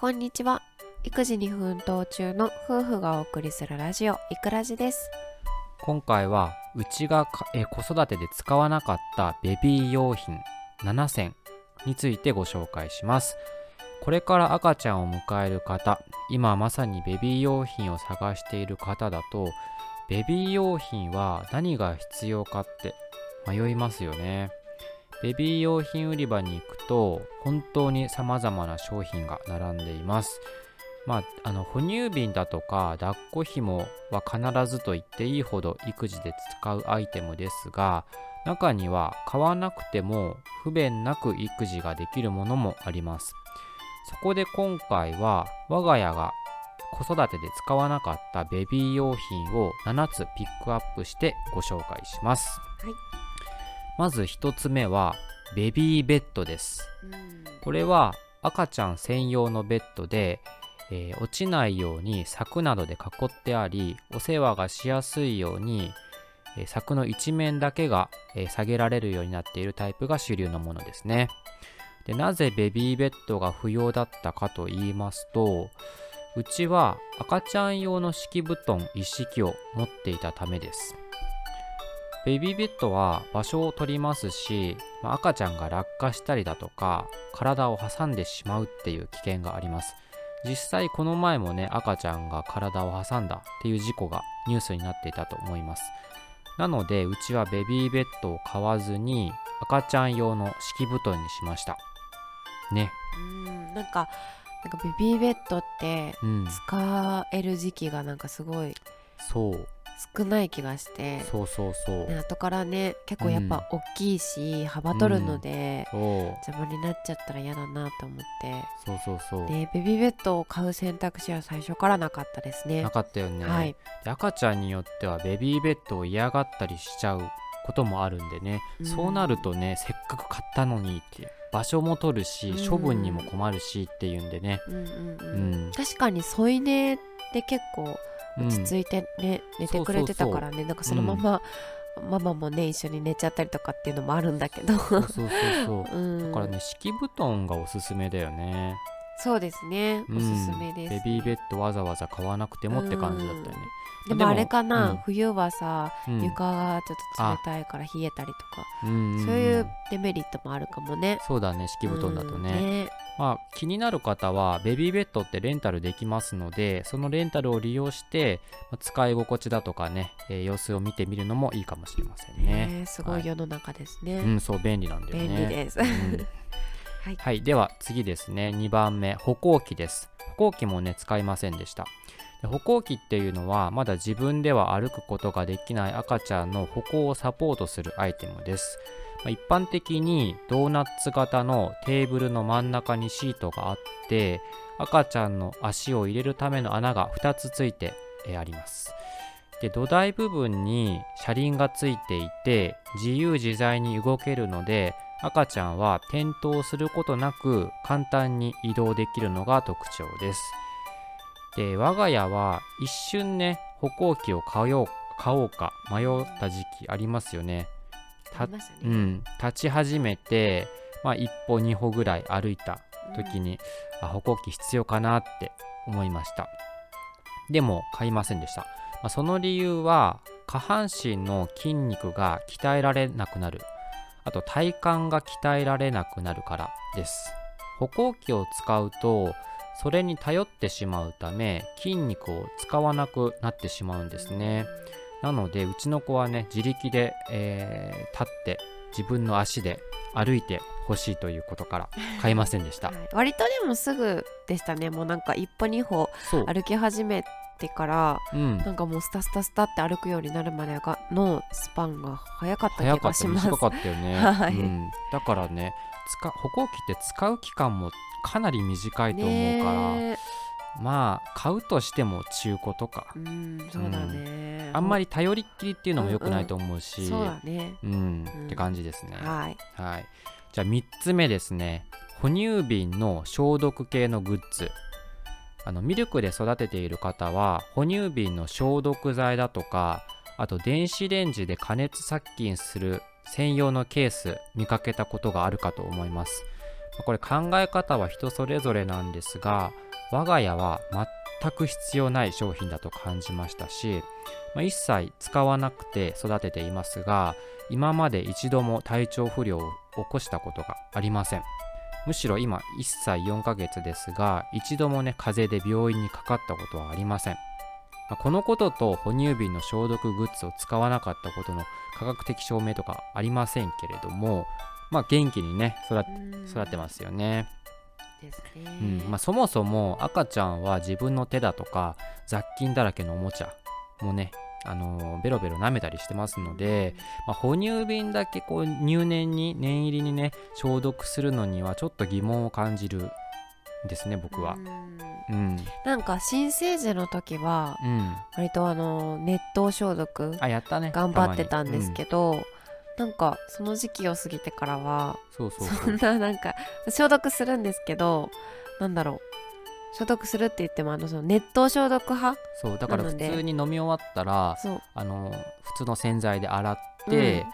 こんにちは。育児に奮闘中の夫婦がお送りするラジオいくらじです。今回はうちがかえ子育てで使わなかったベビー用品7選についてご紹介します。これから赤ちゃんを迎える方今まさにベビー用品を探している方だとベビー用品は何が必要かって迷いますよね。ベビー用品売り場に行くと本当に様々な商品が並んでいます。まあ、あの哺乳瓶だとか抱っこ紐は必ずと言っていいほど育児で使うアイテムですが中には買わなくても不便なく育児ができるものもあります。そこで今回は我が家が子育てで使わなかったベビー用品を7つピックアップしてご紹介します、はい。まず1つ目はベビーベッドです。うん。これは赤ちゃん専用のベッドで、えー落ちないように柵などで囲ってありお世話がしやすいように、えー柵の一面だけが、えー下げられるようになっているタイプが主流のものですね。でなぜベビーベッドが不要だったかと言いますとうちは赤ちゃん用の敷布団一式を持っていたためですベビーベッドは場所を取りますし、まあ赤ちゃんが落下したりだとか体を挟んでしまうっていう危険があります。実際この前もね赤ちゃんが体を挟んだっていう事故がニュースになっていたと思います。なのでうちはベビーベッドを買わずに赤ちゃん用の敷布団にしました。ね。うんなんかなんかベビーベッドってうん。使える時期がなんかすごい。そう少ない気がして。そうそうそう。ね後からね結構やっぱ大きいし、幅取るので、そう。邪魔になっちゃったら嫌だなと思って。そうそうそう。でベビーベッドを買う選択肢は最初からなかったですね。なかったよね、はい。で赤ちゃんによってはベビーベッドを嫌がったりしちゃうこともあるんでね、うん。そうなるとねせっかく買ったのにって場所も取るし、うん。処分にも困るしっていうんでね、うんうんううん。ん確かに添い寝って結構うん落ち着いてね、寝てくれてたからね。なんかそのまま、ママもね一緒に寝ちゃったりとかっていうのもあるんだけど。そうそうそうそう。うん。だからね敷布団がおすすめだよね。そうですね。おうん。すすめです、ベビーベッドわざわざ買わなくてもって感じだったよね、でもあれかな、うん。冬はさ、うん。床がちょっと冷たいから冷えたりとか、うんんん。そういうデメリットもあるかもね。そうだね敷布団だとうんね、まあ、気になる方はベビーベッドってレンタルできますのでそのレンタルを利用してまあ使い心地だとかね、えー様子を見てみるのもいいかもしれませんね。ねすごい世の中ですね、うん、そう便利なんだよね。便利です、うん。はい。はい、では次ですね。2番目歩行器です。歩行器もね使いませんでした。で歩行器っていうのはまだ自分では歩くことができない赤ちゃんの歩行をサポートするアイテムですま一般的にドーナツ型のテーブルの真ん中にシートがあって赤ちゃんの足を入れるための穴が2つついてあります。で土台部分に車輪がついていて自由自在に動けるので赤ちゃんは転倒することなく簡単に移動できるのが特徴です。で我が家は一瞬ね歩行器を買う買おうか迷った時期ありますよね。たね。うん、立ち始めて、まあ、一歩二歩ぐらい歩いた時に、あ歩行器必要かなって思いました。でも買いませんでした、まあ、その理由は下半身の筋肉が鍛えられなくなる。あと体幹が鍛えられなくなるからです。歩行器を使うとそれに頼ってしまうため筋肉を使わなくなってしまうんですねなのでうちの子はね自力で、えー立って自分の足で歩いてほしいということから 買いませんでした。はい。割とでもすぐでしたね。もうなんか一歩二歩歩き始めてからうん、なんかもうスタスタスタって歩くようになるまでがのスパンが早かった気がします。短かったよね、はい。うん、だからね使歩行器って使う期間もかなり短いと思うから、ねまあ買うとしても中古とかえうんそうだね、あんまりり頼りっきりっていうのも良くないと思うし、そうだねうんうんって感じですね。はいはい。じゃあ3つ目ですね。哺乳瓶の消毒系のグッズ。あのミルクで育てている方は哺乳瓶の消毒剤だとかあと電子レンジで加熱殺菌する専用のケース見かけたことがあるかと思いますこれ考え方は人それぞれなんですが我が家は全く必要ない商品だと感じましたし、まあ、一切使わなくて育てていますが今まで一度も体調不良を起こしたことがありません。むしろ今1歳4ヶ月ですが一度もね風邪で病院にかかったことはありません。まあこのことと哺乳瓶の消毒グッズを使わなかったことの科学的証明とかありませんけれどもまあ元気にね育育ってますよね、ですね、うんまあ、そもそも赤ちゃんは自分の手だとか雑菌だらけのおもちゃもねあのーベロベロ舐めたりしてますので、まあ、哺乳瓶だけこう入念に念入りにね消毒するのにはちょっと疑問を感じるんですね僕は。うん。うん。なんか新生児の時はうん。割とあの熱湯消毒あやったね。頑張ってたんですけど、ど、なんかその時期を過ぎてからはうんそうそう。そんななんか消毒するんですけどなんだろう。消毒するって言ってもあのその熱湯消毒派そうだから普通に飲み終わったらあの普通の洗剤で洗って、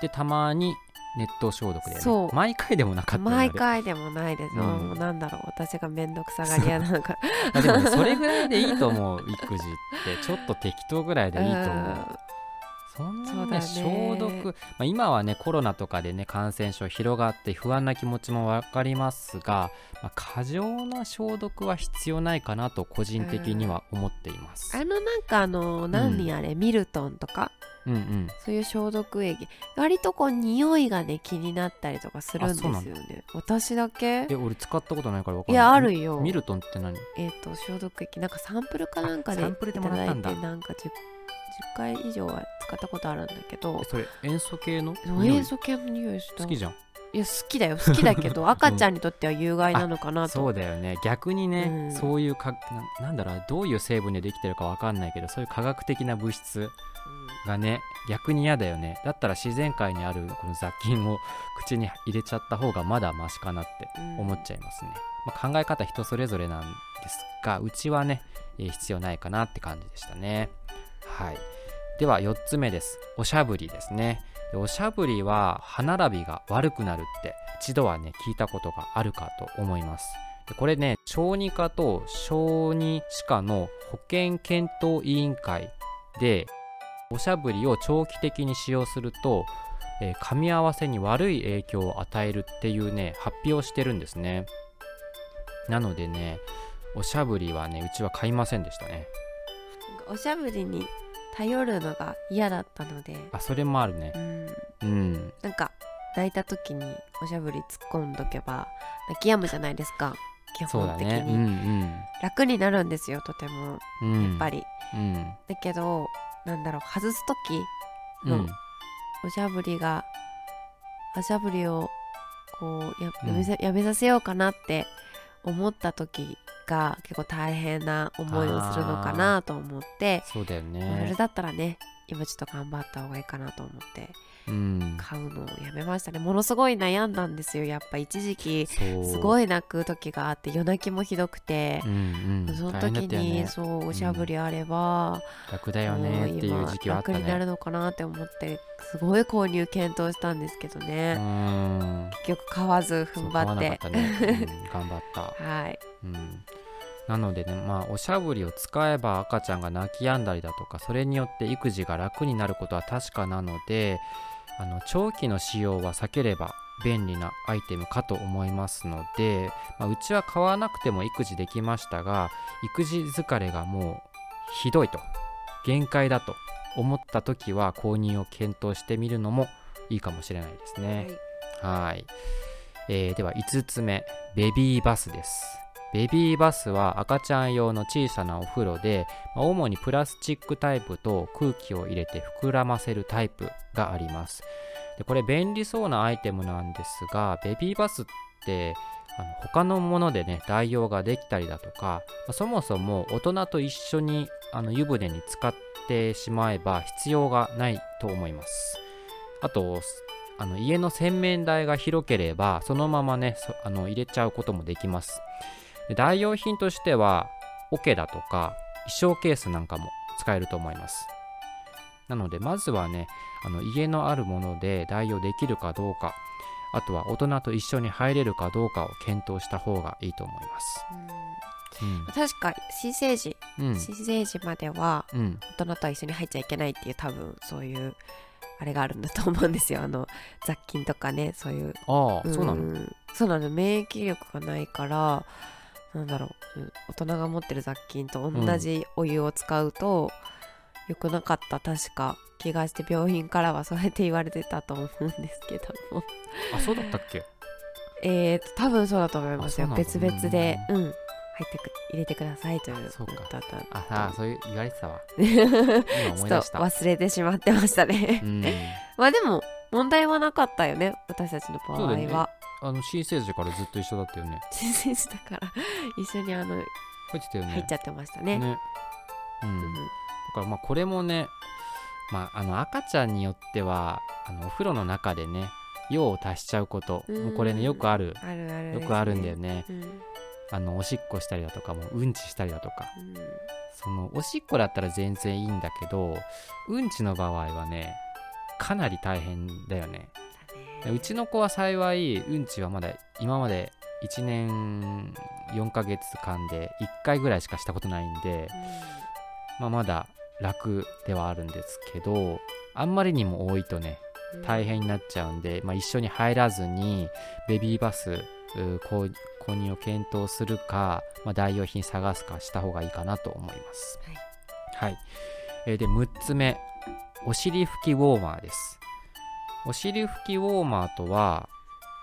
でたまに熱湯消毒で、ね、そう。毎回でもなかった毎回でもないです、うん。もうなんだろう。私がめんどくさがり屋なのか。あでもねそれぐらいでいいと思う育児って。ちょっと適当ぐらいでいいと思うそんなにねね消毒、まあ、今はねコロナとかでね感染症広がって不安な気持ちも分かりますが、まあ、過剰な消毒は必要ないかなと個人的には思っています。あのなんかあの何あれ、ミルトンとか？うん。うんそういう消毒液。割とこう匂いがね気になったりとかするんですよね。私だけ？え俺使ったことないから分かんない。いやあるよ。ミルトンって何？えっ、と消毒液。なんかサンプルかなんかであサンプルでもらったんだ。いただいてなんか 10, 10回以上は使ったことあるんだけど。えそれ塩素系の？塩素系の匂いした。好きじゃん。いや好きだよ。好きだけど 赤ちゃんにとっては有害なのかなと、そうだよね。逆にね、うん。そういうかななんだろうどういう成分でできてるかわかんないけどそういう化学的な物質がね逆に嫌だよね。だったら自然界にあるこの雑菌を口に入れちゃった方がまだマシかなってうん。思っちゃいますね、まあ、考え方人それぞれなんですがうちはね、えー必要ないかなって感じでしたねはい。では4つ目です。おしゃぶりですね。おしゃぶりは歯並びが悪くなるって一度はね聞いたことがあるかと思います。これね小児科と小児歯科の保健検討委員会でおしゃぶりを長期的に使用すると、えー噛み合わせに悪い影響を与えるっていうね発表をしてるんですね。なのでねおしゃぶりはねうちは買いませんでしたね。おしゃぶりに頼るのが嫌だったので、あそれもあるね。うん、うん。なんか泣いた時におしゃぶり突っ込んどけば泣き止むじゃないですか。基そうだ本的に、ねうん。楽になるんですよとても。うんうん。やっぱり、うん。だけどなんだろう外す時のうん。おしゃぶりがおしゃぶりをこうやうん。やめさやめさせようかなって思った時が結構大変な思いをするのかなと思って。そうだよね。れだったらね今ちょっと頑張った方がいいかなと思って。うん。買うのをやめましたね。ものすごい悩んだんですよ。やっぱ一時期すごい泣く時があって夜泣きもひどくて。う、んうん。その時ったよね。にそうおしゃぶりあれば、楽だよねっていう今時期はあった楽になるねのかなって思ってすごい購入検討したんですけどうね、ん。結局買わず踏ん張って。ね、うん。頑張った。はい。うん、なのでねまあおしゃぶりを使えば赤ちゃんが泣き止んだりだとかそれによって育児が楽になることは確かなのであの長期の使用は避ければ便利なアイテムかと思いますので、まあ、うちは買わなくても育児できましたが育児疲れがもうひどいと限界だと思った時は購入を検討してみるのもいいかもしれないですね。はい、えーでは5つ目ベビーバスですベビーバスは赤ちゃん用の小さなお風呂で、主にプラスチックタイプと空気を入れて膨らませるタイプがあります。でこれ便利そうなアイテムなんですがベビーバスってあの他のものでね代用ができたりだとか、まあそもそも大人と一緒にあの湯船に使ってしまえば必要がないと思います。あとあの家の洗面台が広ければそのままねあの入れちゃうこともできます。で代用品としては桶だとか衣装ケースなんかも使えると思います。なのでまずはねあの家のあるもので代用できるかどうかあとは大人と一緒に入れるかどうかを検討した方がいいと思います。うん。確か新生児、うん。新生児まではうん。大人とは一緒に入っちゃいけないっていう多分そういうあれがあるんだと思うんですよ。あの雑菌とかねそういう。ああ、そうなの？ん。そうなの免疫力がないからなんだろう、うん大人が持ってる雑菌と同じお湯を使うと、良くなかった確か気がして病院からはそうやって言われてたと思うんですけども。あそうだったっけ？えーと多分そうだと思いますよ。別々でうん入ってく入れてくださいというそうかだったああそういう言われてたわ。ち 今思ょいっと出した。忘れてしまってましたね。うん。まあでも問題はなかったよね私たちの場合そうだよね。は、あの新生児からずっと一緒だったよね。新生児だから 一緒にあの入ってたよね。入っちゃってましたね。ね。うん。だからまあこれもねまああの赤ちゃんによってはあのお風呂の中でね用を足しちゃうことうん。もうこれねよくある。よくあるんだよね。うん。うんあのおしっこしたりだとかもううんちしたりだとか。そのおしっこだったら全然いいんだけどうんちの場合はねかなり大変だよね。うちの子は幸いうんちはまだ今まで1年4ヶ月間で1回ぐらいしかしたことないんで、まあ、まだ楽ではあるんですけどあんまりにも多いとねうん。大変になっちゃうんで、まあ、一緒に入らずにベビーバスう購購入を検討するか、まあ、代用品探すかした方がいいかなと思います。はい、えーで6つ目お尻拭きウォーマーです。お尻拭きウォーマーとは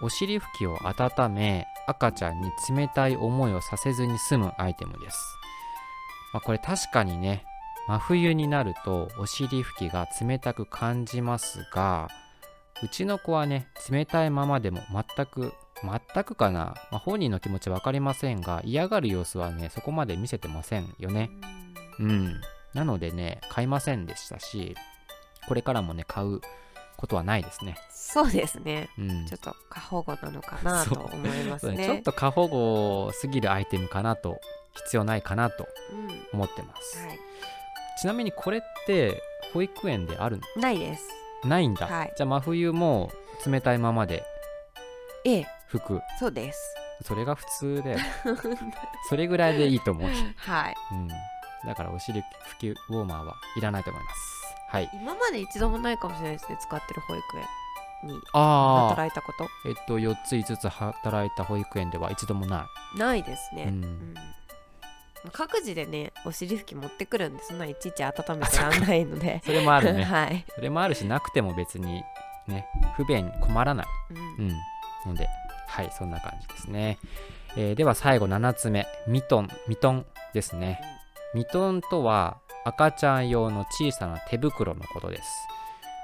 お尻拭きを温め赤ちゃんに冷たい思いをさせずに済むアイテムです。まあ、これ確かにね真冬になるとお尻拭きが冷たく感じますがうちの子はね冷たいままでも全く全くかな、まあ、本人の気持ち分かりませんが嫌がる様子はねそこまで見せてませんよねうんなのでね買いませんでしたしこれからもね買うことはないですね。そうですね。うん。ちょっと過保護なのかなと思いますね。ちょっと過保護すぎるアイテムかなと必要ないかなとうん。思ってます、はい。ちなみにこれって保育園であるないです。のないんだ、はい。じゃあ真冬も冷たいままでええ。拭く。そうです。それが普通だよ。それぐらいでいいと思う、はい。うん、だからお尻拭きウォーマーはいらないと思いますはい。今まで一度もないかもしれないですね使ってる保育園に。働いたこと。えっと4つ5つ働いた保育園では一度もなないですね、い、うん。うん。各自でねお尻拭き持ってくるんでそんないちいち温めてらんないので。それもあるね。はい、それもあるしなくても別にね不便困らない。うん。うん。のではいそんな感じですね、えーでは最後7つ目。ミトンミトンですね。ミトンとは赤ちゃん用の小さな手袋のことです。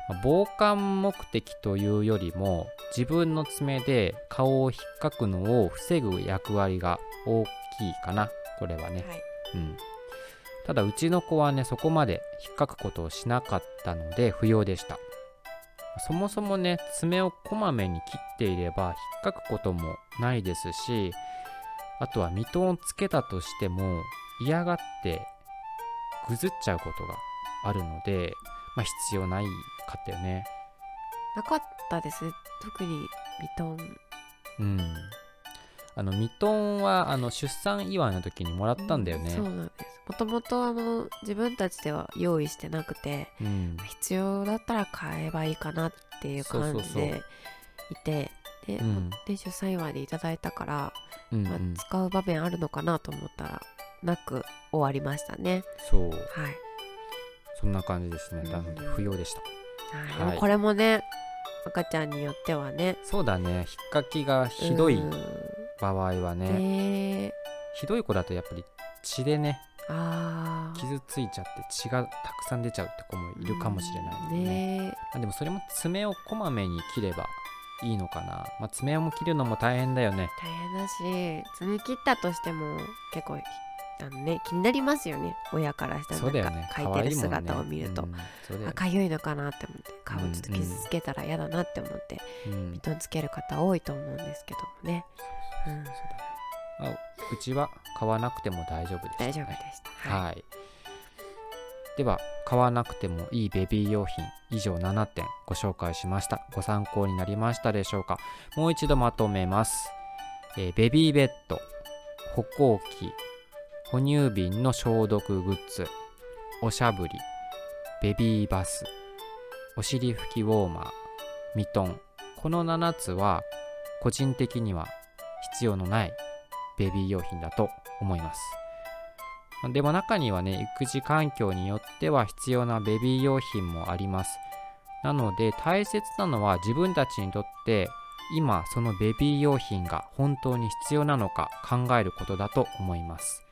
まあ防寒目的というよりも自分の爪で顔を引っかくのを防ぐ役割が大きいかな。これはね、はい。うん、ただうちの子はねそこまで引っかくことをしなかったので不要でした。そもそもね爪をこまめに切っていれば引っかくこともないですしあとはミトンをつけたとしても嫌がってぐずっちゃうことがあるので、まあ、必要ないかったよね。なかったです。ね特にミトン。うん。あのミトンはあの出産祝いの時にもらったんだよね。そうなんです。もともとあの自分たちでは用意してなくてうん。必要だったら買えばいいかなっていう感じでいてで、うん。で出産祝いでいただいたから、うんうまあん使う場面あるのかなと思ったらなく終わりましたね。そう。はい、そんな感じですね。なので不要でした。はい。これもね赤ちゃんによってはね。そうだね。引っかきがひどいうん。場合はね。ね。ひどい子だとやっぱり血でね傷ついちゃって血がたくさん出ちゃうって子もいるかもしれないのでね。ね。まあでもそれも爪をこまめに切ればいいのかな、まあ、爪を切るのも大変だよね。大変だし爪切ったとしても結構あのね気になりますよね。親からしたらねか描いてる姿を見ると、うんそうだよね。あかゆいのかなって思って。顔うんちょっと傷つけたら嫌だなって思ってうん。ミトンつける方多いと思うんですけどもね、うん、あうちは買わなくても大丈夫です、大丈夫でしたはい、はい。では、買わなくてもいいベビー用品以上7点ご紹介しました。ご参考になりましたでしょうか。もう一度まとめます。えーベビーベッド、歩行器、哺乳瓶の消毒グッズおしゃぶりベビーバスお尻拭きウォーマーミトン。この7つは個人的には必要のないベビー用品だと思います。でも中にはね育児環境によっては必要なベビー用品もあります。なので大切なのは自分たちにとって今そのベビー用品が本当に必要なのか考えることだと思います。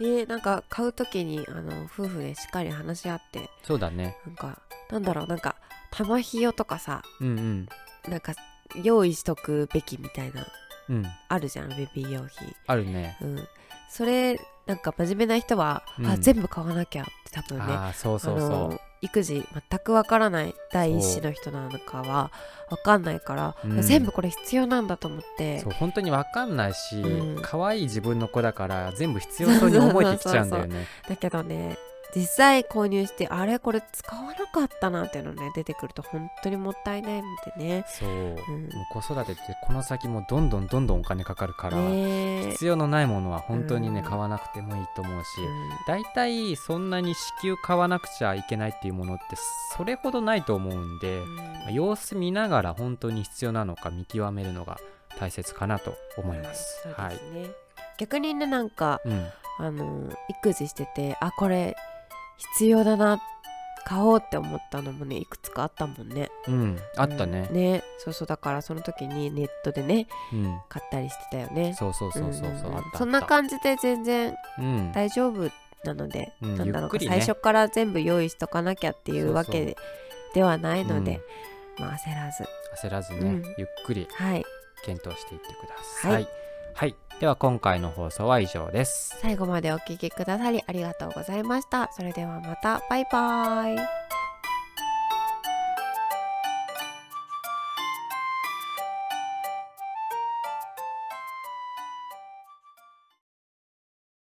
ねなんか買う時にあの夫婦でしっかり話し合ってそうだね。なんかなんだろうなんか玉ひよとかさうんうん。なんか用意しとくべきみたいなうん。あるじゃんベビー用品。あるね。うん。それなんか真面目な人は、うん。あ全部買わなきゃって多分ねああそうそうそあの育児全くわからない第一子の人なのかはわかんないから、うん。全部これ必要なんだと思っうて。そう本当に分かんないしうん。可愛い自分の子だから全部必要そうに思えてきちゃうんだよね。だけどね実際購入してあれこれ使わなかったなっていうのね出てくると本当にもったいないのでね。そう。うんもう子育てってこの先もどんどんどんどんお金かかるから、必要のないものは本当にね、うん。買わなくてもいいと思うし、うん。だいたいそんなに支給買わなくちゃいけないっていうものってそれほどないと思うんで、まあ様子見ながら本当に必要なのか見極めるのが大切かなと思います。はい。ね逆にねなんかうん、あの育児しててあこれ必要だな買おうって思ったのもねいくつかあったもんね。うん、あったね。うん。ね。そうそうだからその時にネットでねうん、買ったりしてたよね。そうそうそうそうそう、ん。そんな感じで全然うん、大丈夫なので、うんなんだろうね。最初から全部用意しとかなきゃっていうわけでではないので、まあ焦らず。焦らずね、うん。ゆっくりはい。検討していってください。はい。はい、では今回の放送は以上です。最後までお聞きくださりありがとうございました。それではまた。バイバイ。